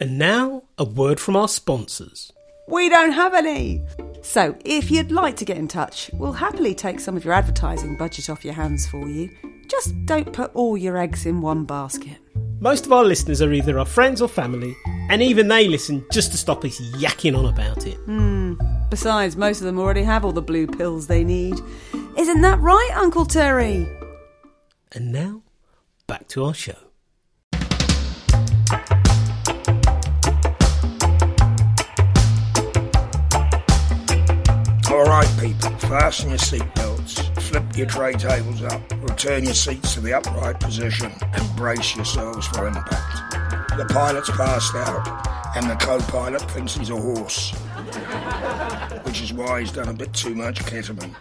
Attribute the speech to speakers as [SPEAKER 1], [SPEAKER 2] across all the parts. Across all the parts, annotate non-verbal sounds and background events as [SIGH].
[SPEAKER 1] And now, a word from our sponsors.
[SPEAKER 2] We don't have any. So, if you'd like to get in touch, we'll happily take some of your advertising budget off your hands for you. Just don't put all your eggs in one basket.
[SPEAKER 1] Most of our listeners are either our friends or family, and even they listen just to stop us yakking on about it. Hmm.
[SPEAKER 2] Besides, most of them already have all the blue pills they need. Isn't that right, Uncle Terry?
[SPEAKER 1] And now, back to our show.
[SPEAKER 3] All right, people, fasten your seatbelts, flip your tray tables up, return your seats to the upright position, and brace yourselves for impact. The pilot's passed out, and the co-pilot thinks he's a horse, which is why he's done a bit too much ketamine.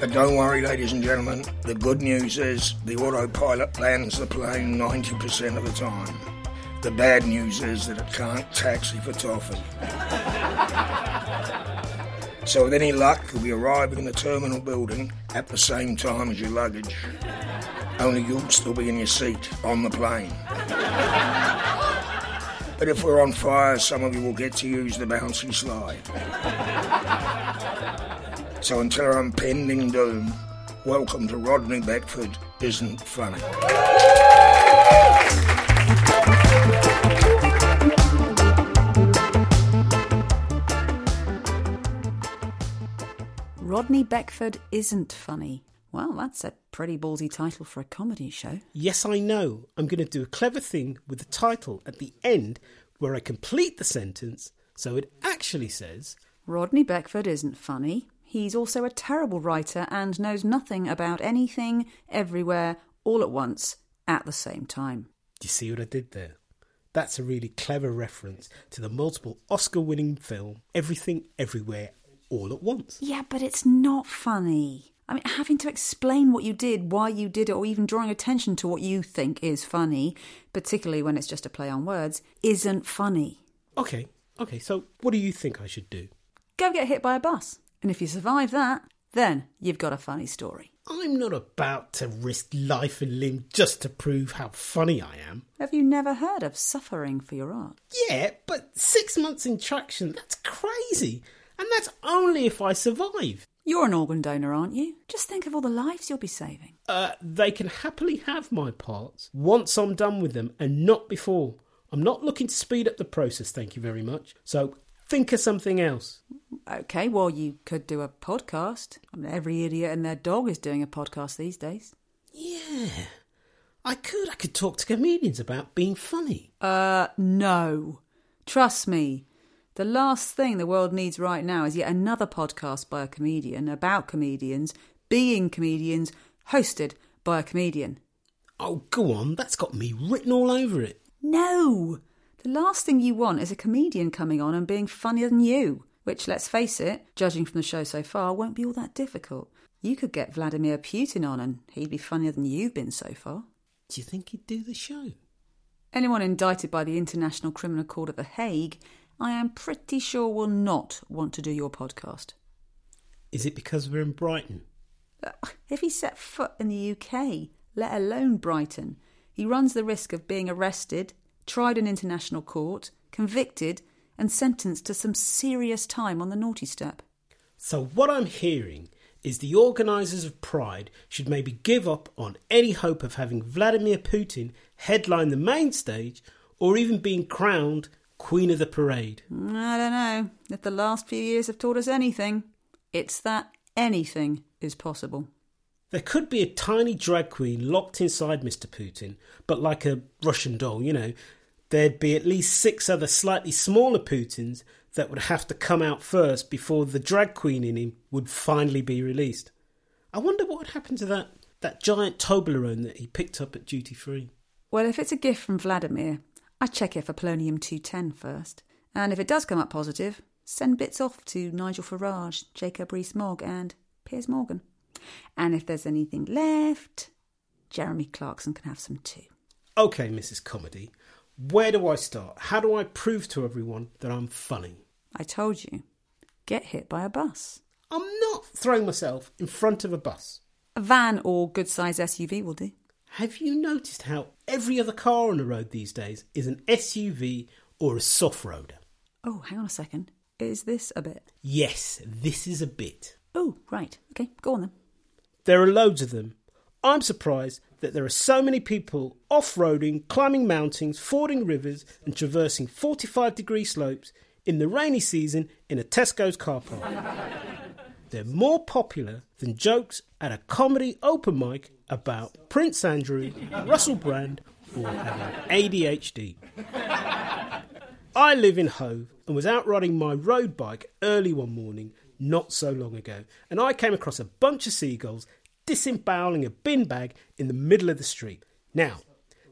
[SPEAKER 3] But don't worry, ladies and gentlemen, the good news is the autopilot lands the plane 90% of the time. The bad news is that it can't taxi for toffee. So with any luck, you'll be arriving in the terminal building at the same time as your luggage. Only you'll still be in your seat on the plane. But if we're on fire, some of you will get to use the bouncy slide. So until our impending doom, welcome to Rodney Beckford Isn't Funny.
[SPEAKER 2] Rodney Beckford isn't funny. Well, that's a pretty ballsy title for a comedy show.
[SPEAKER 1] Yes, I know. I'm going to do a clever thing with the title at the end where I complete the sentence so it actually says,
[SPEAKER 2] Rodney Beckford isn't funny. He's also a terrible writer and knows nothing about anything, everywhere, all at once, at the same time.
[SPEAKER 1] Do you see what I did there? That's a really clever reference to the multiple Oscar winning film Everything Everywhere All at Once.
[SPEAKER 2] Yeah, but it's not funny. I mean, having to explain what you did, why you did it, or even drawing attention to what you think is funny, particularly when it's just a play on words, isn't funny.
[SPEAKER 1] Okay, okay, so what do you think I should do?
[SPEAKER 2] Go get hit by a bus. And if you survive that, then you've got a funny story.
[SPEAKER 1] I'm not about to risk life and limb just to prove how funny I am.
[SPEAKER 2] Have you never heard of suffering for your art?
[SPEAKER 1] Yeah, but six months in traction, that's crazy. And that's only if I survive.
[SPEAKER 2] You're an organ donor, aren't you? Just think of all the lives you'll be saving.
[SPEAKER 1] Uh, they can happily have my parts once I'm done with them and not before. I'm not looking to speed up the process, thank you very much. So think of something else.
[SPEAKER 2] Okay, well, you could do a podcast. I mean, every idiot and their dog is doing a podcast these days.
[SPEAKER 1] Yeah, I could. I could talk to comedians about being funny.
[SPEAKER 2] Uh, no. Trust me. The last thing the world needs right now is yet another podcast by a comedian about comedians, being comedians, hosted by a comedian.
[SPEAKER 1] Oh, go on, that's got me written all over it.
[SPEAKER 2] No! The last thing you want is a comedian coming on and being funnier than you, which, let's face it, judging from the show so far, won't be all that difficult. You could get Vladimir Putin on and he'd be funnier than you've been so far.
[SPEAKER 1] Do you think he'd do the show?
[SPEAKER 2] Anyone indicted by the International Criminal Court at The Hague, I am pretty sure will not want to do your podcast.
[SPEAKER 1] Is it because we're in Brighton?
[SPEAKER 2] Uh, if he set foot in the UK, let alone Brighton, he runs the risk of being arrested, tried in international court, convicted, and sentenced to some serious time on the naughty step.
[SPEAKER 1] So, what I'm hearing is the organisers of Pride should maybe give up on any hope of having Vladimir Putin headline the main stage or even being crowned Queen of the Parade.
[SPEAKER 2] I don't know. If the last few years have taught us anything, it's that anything is possible.
[SPEAKER 1] There could be a tiny drag queen locked inside Mr. Putin, but like a Russian doll, you know, there'd be at least six other slightly smaller Putins that would have to come out first before the drag queen in him would finally be released. I wonder what would happen to that, that giant Toblerone that he picked up at duty free.
[SPEAKER 2] Well, if it's a gift from Vladimir, I'd check it for polonium 210 first. And if it does come up positive, send bits off to Nigel Farage, Jacob Rees-Mogg and Piers Morgan. And if there's anything left, Jeremy Clarkson can have some too.
[SPEAKER 1] Okay, Mrs. Comedy, where do I start? How do I prove to everyone that I'm funny?
[SPEAKER 2] I told you, get hit by a bus.
[SPEAKER 1] I'm not throwing myself in front of a bus.
[SPEAKER 2] A van or good size SUV will do.
[SPEAKER 1] Have you noticed how every other car on the road these days is an SUV or a soft roader?
[SPEAKER 2] Oh, hang on a second. Is this a bit?
[SPEAKER 1] Yes, this is a bit.
[SPEAKER 2] Oh, right. Okay, go on then.
[SPEAKER 1] There are loads of them. I'm surprised that there are so many people off roading, climbing mountains, fording rivers, and traversing 45 degree slopes in the rainy season in a Tesco's car park. [LAUGHS] They're more popular than jokes at a comedy open mic about Prince Andrew, Russell Brand, or having ADHD. I live in Hove and was out riding my road bike early one morning not so long ago, and I came across a bunch of seagulls disemboweling a bin bag in the middle of the street. Now,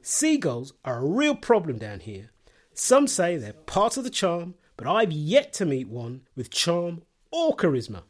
[SPEAKER 1] seagulls are a real problem down here. Some say they're part of the charm, but I've yet to meet one with charm or charisma.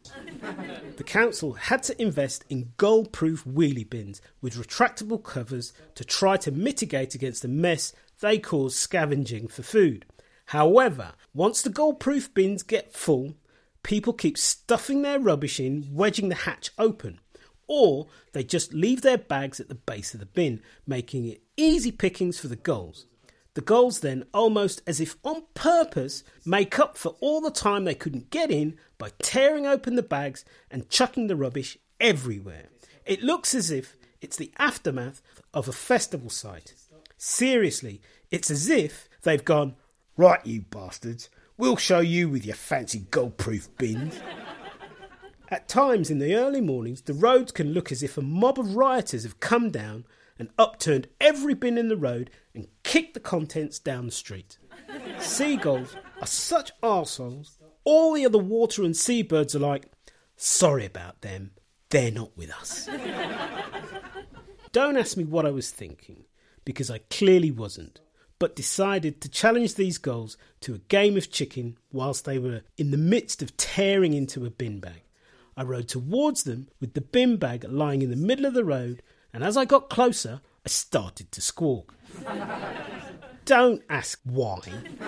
[SPEAKER 1] The council had to invest in gull proof wheelie bins with retractable covers to try to mitigate against the mess they cause scavenging for food. However, once the gull proof bins get full, people keep stuffing their rubbish in, wedging the hatch open. Or they just leave their bags at the base of the bin, making it easy pickings for the gulls. The goals then, almost as if on purpose, make up for all the time they couldn't get in by tearing open the bags and chucking the rubbish everywhere. It looks as if it's the aftermath of a festival site. Seriously, it's as if they've gone, Right, you bastards, we'll show you with your fancy gold proof bins. At times in the early mornings, the roads can look as if a mob of rioters have come down and upturned every bin in the road and kicked the contents down the street. Seagulls are such arseholes, all the other water and seabirds are like, sorry about them, they're not with us. Don't ask me what I was thinking, because I clearly wasn't, but decided to challenge these gulls to a game of chicken whilst they were in the midst of tearing into a bin bag. I rode towards them with the bin bag lying in the middle of the road, and as I got closer, I started to squawk. Don't ask why.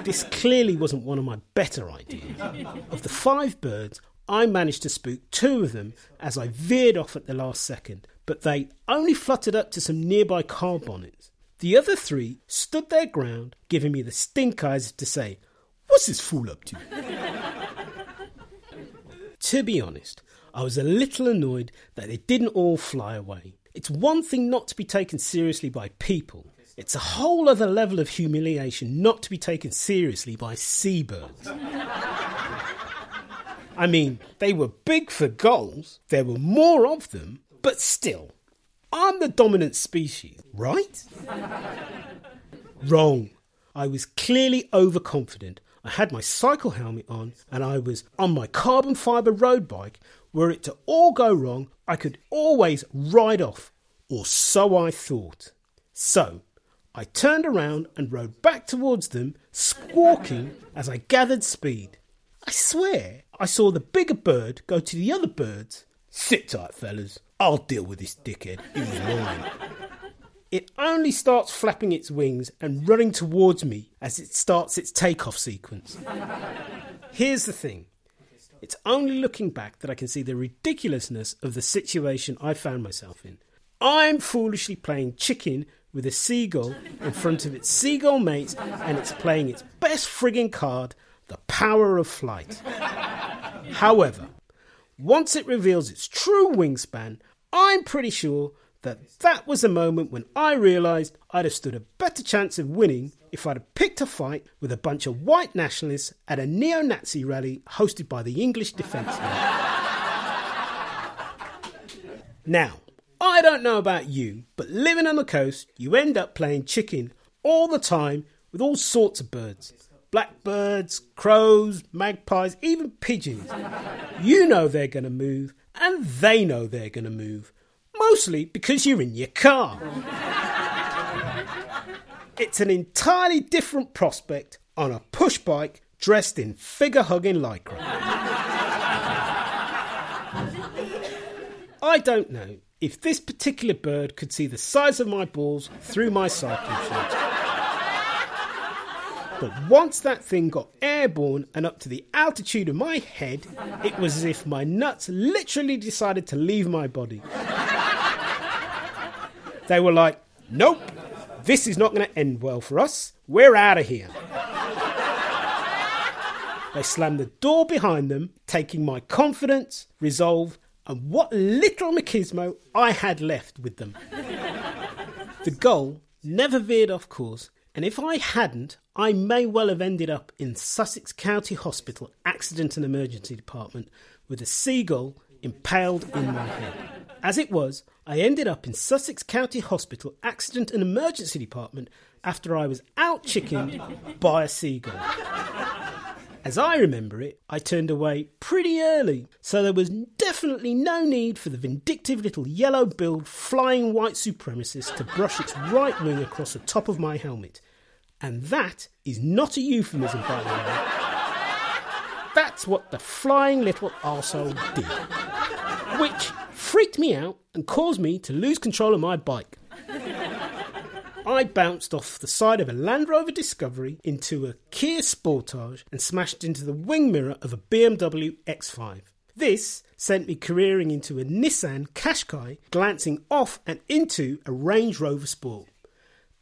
[SPEAKER 1] This clearly wasn't one of my better ideas. Of the five birds, I managed to spook two of them as I veered off at the last second, but they only fluttered up to some nearby car bonnets. The other three stood their ground, giving me the stink eyes to say, What's this fool up to? to be honest, I was a little annoyed that they didn't all fly away. It's one thing not to be taken seriously by people. It's a whole other level of humiliation not to be taken seriously by seabirds. I mean, they were big for gulls, there were more of them, but still, I'm the dominant species, right? Wrong. I was clearly overconfident. I had my cycle helmet on and I was on my carbon fibre road bike. Were it to all go wrong, I could always ride off, or so I thought. So, I turned around and rode back towards them, squawking as I gathered speed. I swear I saw the bigger bird go to the other birds. Sit tight, fellas. I'll deal with this dickhead. He's mine. It only starts flapping its wings and running towards me as it starts its takeoff sequence. Here's the thing it's only looking back that I can see the ridiculousness of the situation I found myself in. I'm foolishly playing chicken with a seagull in front of its seagull mates and it's playing its best frigging card, the power of flight. However, once it reveals its true wingspan, I'm pretty sure that that was a moment when I realised I'd have stood a better chance of winning if I'd have picked a fight with a bunch of white nationalists at a neo Nazi rally hosted by the English Defence now, I don't know about you, but living on the coast, you end up playing chicken all the time with all sorts of birds blackbirds, crows, magpies, even pigeons. You know they're going to move, and they know they're going to move. Mostly because you're in your car. it's an entirely different prospect on a push bike dressed in figure hugging lycra. I don't know if this particular bird could see the size of my balls through my cycling shorts. But once that thing got airborne and up to the altitude of my head, it was as if my nuts literally decided to leave my body. They were like, Nope, this is not going to end well for us. We're out of here. They slammed the door behind them, taking my confidence, resolve, and what little machismo I had left with them. the goal never veered off course, and if I hadn't, I may well have ended up in Sussex County Hospital Accident and Emergency Department with a seagull impaled in my head. As it was, I ended up in Sussex County Hospital Accident and Emergency Department after I was out chickened by a seagull. As I remember it, I turned away pretty early, so there was definitely no need for the vindictive little yellow billed flying white supremacist to brush its right wing across the top of my helmet. And that is not a euphemism, by the way. That's what the flying little arsehole did. Which freaked me out and caused me to lose control of my bike. I bounced off the side of a Land Rover Discovery into a Kia Sportage and smashed into the wing mirror of a BMW X5. This sent me careering into a Nissan Qashqai, glancing off and into a Range Rover Sport.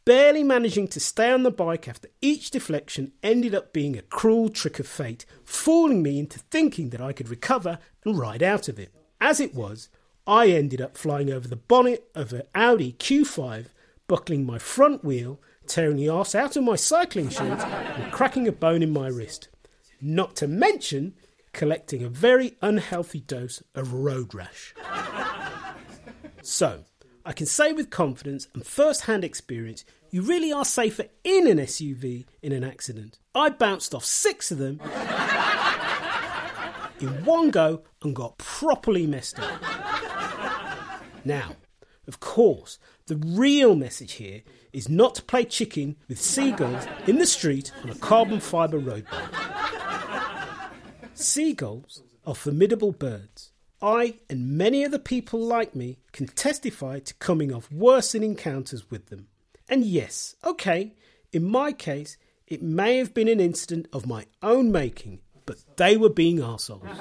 [SPEAKER 1] Barely managing to stay on the bike after each deflection ended up being a cruel trick of fate, fooling me into thinking that I could recover and ride out of it. As it was, I ended up flying over the bonnet of an Audi Q5 buckling my front wheel, tearing the arse out of my cycling shorts, and cracking a bone in my wrist. Not to mention collecting a very unhealthy dose of road rash. So, I can say with confidence and first hand experience, you really are safer in an SUV in an accident. I bounced off six of them [LAUGHS] in one go and got properly messed up. Now, of course, the real message here is not to play chicken with seagulls in the street on a carbon fibre road bike. Seagulls are formidable birds. I and many other people like me can testify to coming off worse in encounters with them. And yes, okay, in my case, it may have been an incident of my own making, but they were being arseholes. [LAUGHS]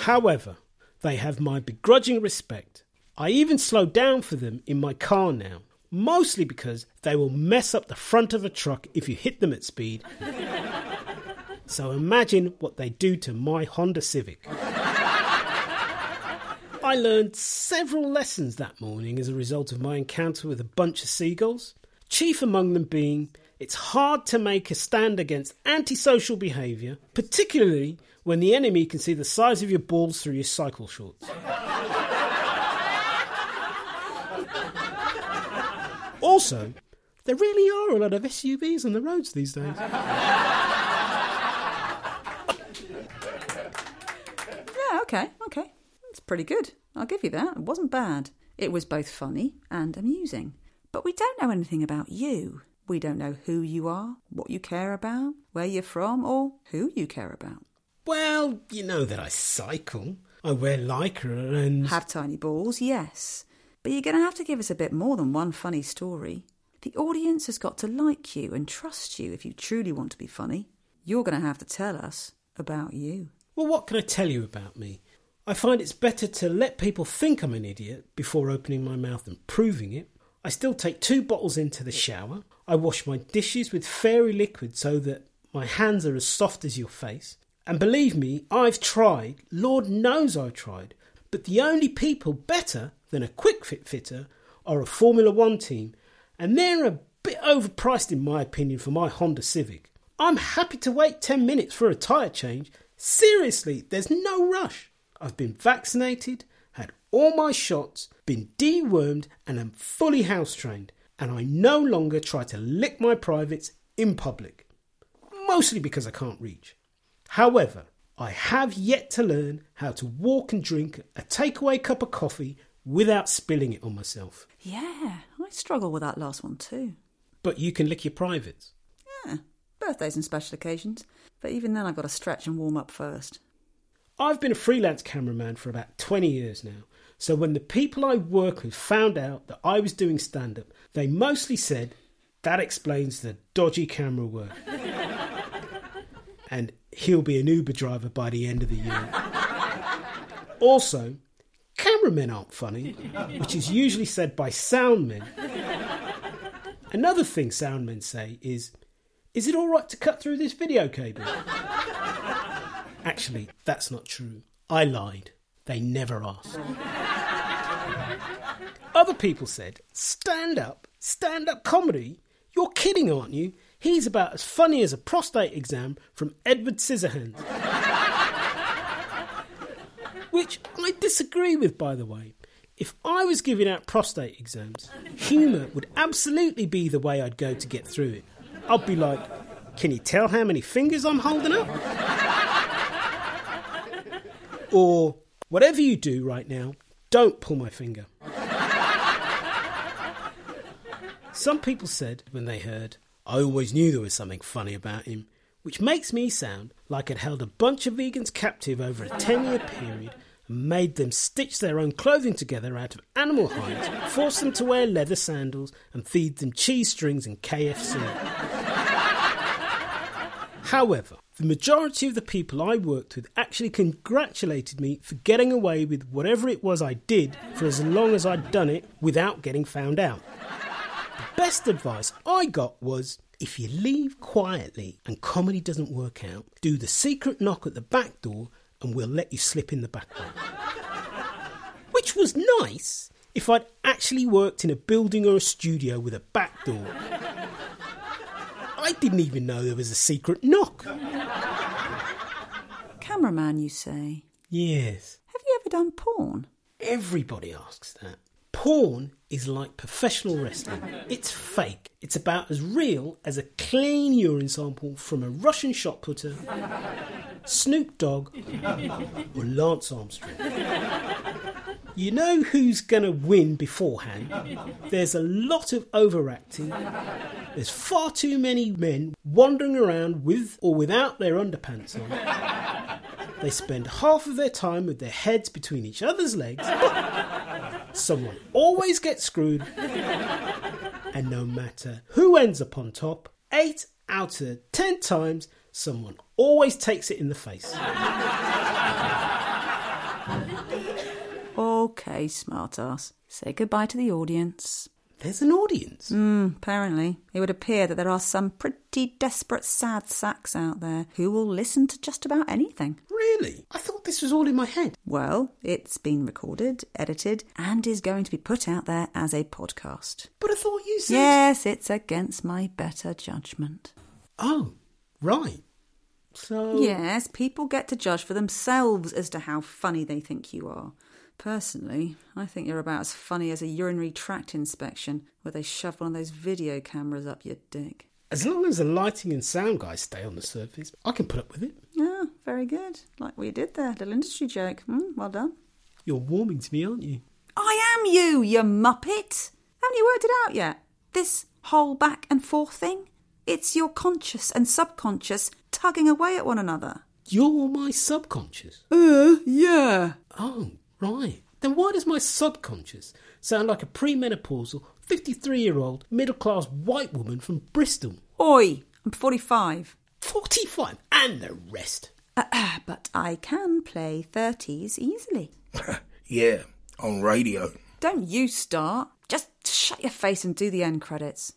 [SPEAKER 1] However, they have my begrudging respect. I even slow down for them in my car now, mostly because they will mess up the front of a truck if you hit them at speed. [LAUGHS] so imagine what they do to my Honda Civic. I learned several lessons that morning as a result of my encounter with a bunch of seagulls, chief among them being it's hard to make a stand against antisocial behaviour, particularly when the enemy can see the size of your balls through your cycle shorts. also, there really are a lot of SUVs on the roads these days.
[SPEAKER 2] Yeah, okay, okay. It's pretty good. I'll give you that. It wasn't bad. It was both funny and amusing. But we don't know anything about you. We don't know who you are, what you care about, where you're from, or who you care about.
[SPEAKER 1] Well, you know that I cycle. I wear lycra and.
[SPEAKER 2] Have tiny balls, yes. But you're going to have to give us a bit more than one funny story. The audience has got to like you and trust you if you truly want to be funny. You're going to have to tell us about you.
[SPEAKER 1] Well, what can I tell you about me? I find it's better to let people think I'm an idiot before opening my mouth and proving it. I still take two bottles into the shower. I wash my dishes with fairy liquid so that my hands are as soft as your face. And believe me, I've tried, Lord knows I've tried, but the only people better than a Kwik Fit fitter are a Formula One team, and they're a bit overpriced in my opinion for my Honda Civic. I'm happy to wait 10 minutes for a tyre change. Seriously, there's no rush. I've been vaccinated, all my shots, been dewormed, and am fully house trained, and I no longer try to lick my privates in public. Mostly because I can't reach. However, I have yet to learn how to walk and drink a takeaway cup of coffee without spilling it on myself.
[SPEAKER 2] Yeah, I struggle with that last one too.
[SPEAKER 1] But you can lick your privates.
[SPEAKER 2] Yeah, birthdays and special occasions. But even then, I've got to stretch and warm up first.
[SPEAKER 1] I've been a freelance cameraman for about 20 years now. So when the people I work with found out that I was doing stand up, they mostly said, that explains the dodgy camera work. and he'll be an Uber driver by the end of the year. also, cameramen aren't funny, which is usually said by soundmen. Another thing soundmen say is, Is it alright to cut through this video cable? Actually, that's not true. I lied. They never asked. Other people said, Stand up, stand up comedy? You're kidding, aren't you? He's about as funny as a prostate exam from Edward Scissorhands. Which I disagree with, by the way. If I was giving out prostate exams, humour would absolutely be the way I'd go to get through it. I'd be like, Can you tell how many fingers I'm holding up? or, Whatever you do right now, don't pull my finger. Some people said when they heard, I always knew there was something funny about him, which makes me sound like I'd held a bunch of vegans captive over a 10 year period and made them stitch their own clothing together out of animal hides, force them to wear leather sandals, and feed them cheese strings and KFC. However, the majority of the people I worked with actually congratulated me for getting away with whatever it was I did for as long as I'd done it without getting found out. The best advice I got was if you leave quietly and comedy doesn't work out, do the secret knock at the back door and we'll let you slip in the back way. Which was nice if I'd actually worked in a building or a studio with a back door. I didn't even know there was a secret knock.
[SPEAKER 2] Cameraman, you say?
[SPEAKER 1] Yes.
[SPEAKER 2] Have you ever done porn?
[SPEAKER 1] Everybody asks that. Porn is like professional wrestling. It's fake. It's about as real as a clean urine sample from a Russian shot putter, Snoop Dogg, or Lance Armstrong. You know who's going to win beforehand. There's a lot of overacting. There's far too many men wandering around with or without their underpants on. They spend half of their time with their heads between each other's legs. Someone always gets screwed. And no matter who ends up on top, eight out of ten times, someone always takes it in the face.
[SPEAKER 2] Okay, smartass. Say goodbye to the audience.
[SPEAKER 1] There's an audience.
[SPEAKER 2] Hmm, apparently, it would appear that there are some pretty desperate sad sacks out there who will listen to just about anything.
[SPEAKER 1] Really? I thought this was all in my head.
[SPEAKER 2] Well, it's been recorded, edited, and is going to be put out there as a podcast.
[SPEAKER 1] But I thought you said.
[SPEAKER 2] Yes, it's against my better judgment.
[SPEAKER 1] Oh, right. So.
[SPEAKER 2] Yes, people get to judge for themselves as to how funny they think you are. Personally, I think you're about as funny as a urinary tract inspection where they shove one of those video cameras up your dick.
[SPEAKER 1] As long as the lighting and sound guys stay on the surface, I can put up with it.
[SPEAKER 2] Yeah, very good. Like we did there, little industry joke. Mm, well done.
[SPEAKER 1] You're warming to me, aren't you?
[SPEAKER 2] I am you, you muppet. Haven't you worked it out yet? This whole back and forth thing? It's your conscious and subconscious tugging away at one another.
[SPEAKER 1] You're my subconscious.
[SPEAKER 2] Uh, yeah.
[SPEAKER 1] Oh, right. Then why does my subconscious sound like a premenopausal, 53 year old, middle class white woman from Bristol?
[SPEAKER 2] Oi, I'm 45.
[SPEAKER 1] 45 and the rest.
[SPEAKER 2] Uh, but I can play 30s easily. [LAUGHS]
[SPEAKER 3] yeah, on radio.
[SPEAKER 2] Don't you start. Just shut your face and do the end credits.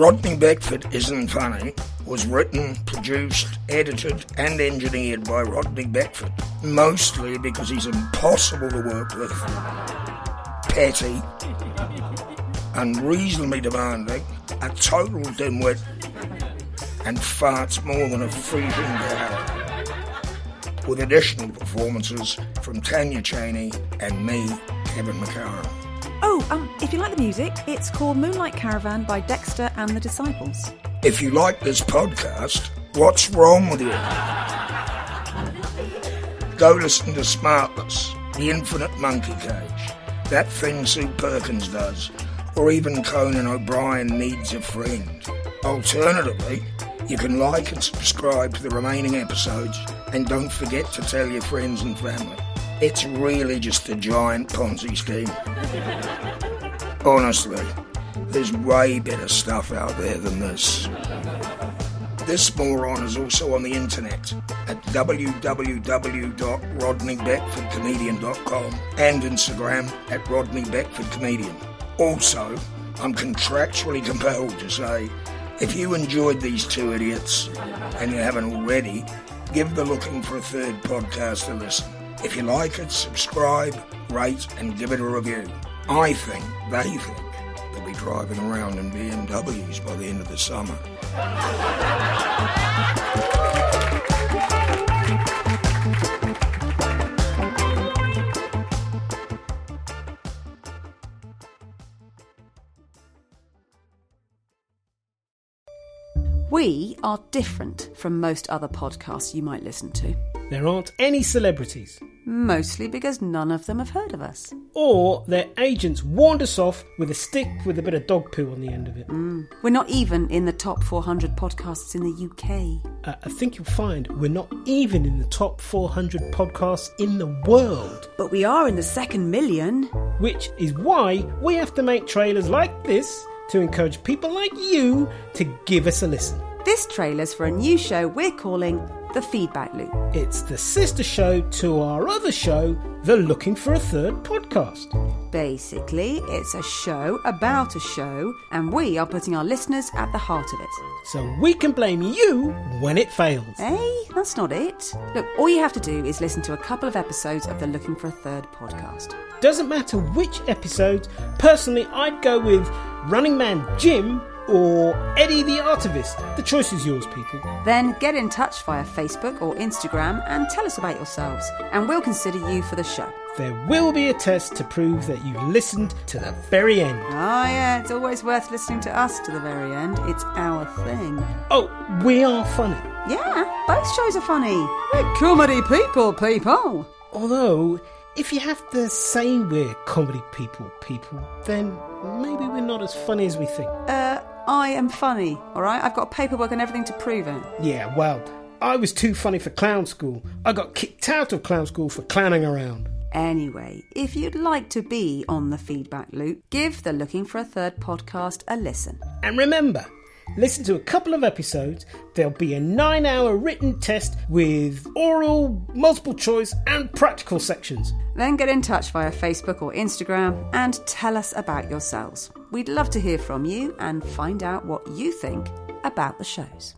[SPEAKER 3] Rodney Beckford Isn't Funny was written, produced, edited, and engineered by Rodney Beckford, mostly because he's impossible to work with, petty, unreasonably demanding, a total dimwit, and farts more than a freezing gale. With additional performances from Tanya Chainey and me, Kevin McCarron.
[SPEAKER 2] Oh, um, if you like the music, it's called Moonlight Caravan by Dexter and the Disciples.
[SPEAKER 3] If you like this podcast, what's wrong with you? Go listen to Smartless, The Infinite Monkey Cage, That Thing Sue Perkins Does, or even Conan O'Brien Needs a Friend. Alternatively, you can like and subscribe to the remaining episodes, and don't forget to tell your friends and family. It's really just a giant Ponzi scheme. Honestly, there's way better stuff out there than this. This moron is also on the internet at www.rodneybeckfordcomedian.com and Instagram at rodneybeckfordcomedian. Also, I'm contractually compelled to say, if you enjoyed these two idiots, and you haven't already, give the Looking for a Third podcast a listen. If you like it, subscribe, rate, and give it a review. I think they think they'll be driving around in BMWs by the end of the summer.
[SPEAKER 2] We are different from most other podcasts you might listen to,
[SPEAKER 1] There aren't any celebrities.
[SPEAKER 2] Mostly because none of them have heard of us.
[SPEAKER 1] Or their agents warned us off with a stick with a bit of dog poo on the end of it.
[SPEAKER 2] We're not even in the top 400 podcasts in the UK.
[SPEAKER 1] Uh, I think you'll find we're not even in the top 400 podcasts in the world.
[SPEAKER 2] But we are in the second million.
[SPEAKER 1] Which is why we have to make trailers like this to encourage people like you to give us a listen.
[SPEAKER 2] This trailer's for a new show we're calling The Feedback Loop.
[SPEAKER 1] It's the sister show to our other show, the Looking for a Third podcast.
[SPEAKER 2] Basically, it's a show about a show, and we are putting our listeners at the heart of it.
[SPEAKER 1] So we can blame you when it fails.
[SPEAKER 2] Hey, that's not it. Look, all you have to do is listen to a couple of episodes of the Looking for a Third podcast.
[SPEAKER 1] Doesn't matter which episode, personally, I'd go with Running Man Jim or Eddie the Artivist. The choice is yours, people.
[SPEAKER 2] Then get in touch via Facebook or Instagram and tell us about yourselves, and we'll consider you for the show.
[SPEAKER 1] There will be a test to prove that you listened to the very end.
[SPEAKER 2] Oh, yeah, it's always worth listening to us to the very end. It's our thing.
[SPEAKER 1] Oh, we are funny.
[SPEAKER 2] Yeah, both shows are funny. We're comedy people, people.
[SPEAKER 1] Although, if you have to say we're comedy people, people, then maybe we're not as funny as we think.
[SPEAKER 2] Uh, I am funny, alright? I've got paperwork and everything to prove it.
[SPEAKER 1] Yeah, well, I was too funny for clown school. I got kicked out of clown school for clowning around.
[SPEAKER 2] Anyway, if you'd like to be on the feedback loop, give the Looking for a Third podcast a listen.
[SPEAKER 1] And remember, listen to a couple of episodes. There'll be a nine hour written test with oral, multiple choice, and practical sections.
[SPEAKER 2] Then get in touch via Facebook or Instagram and tell us about yourselves. We'd love to hear from you and find out what you think about the shows.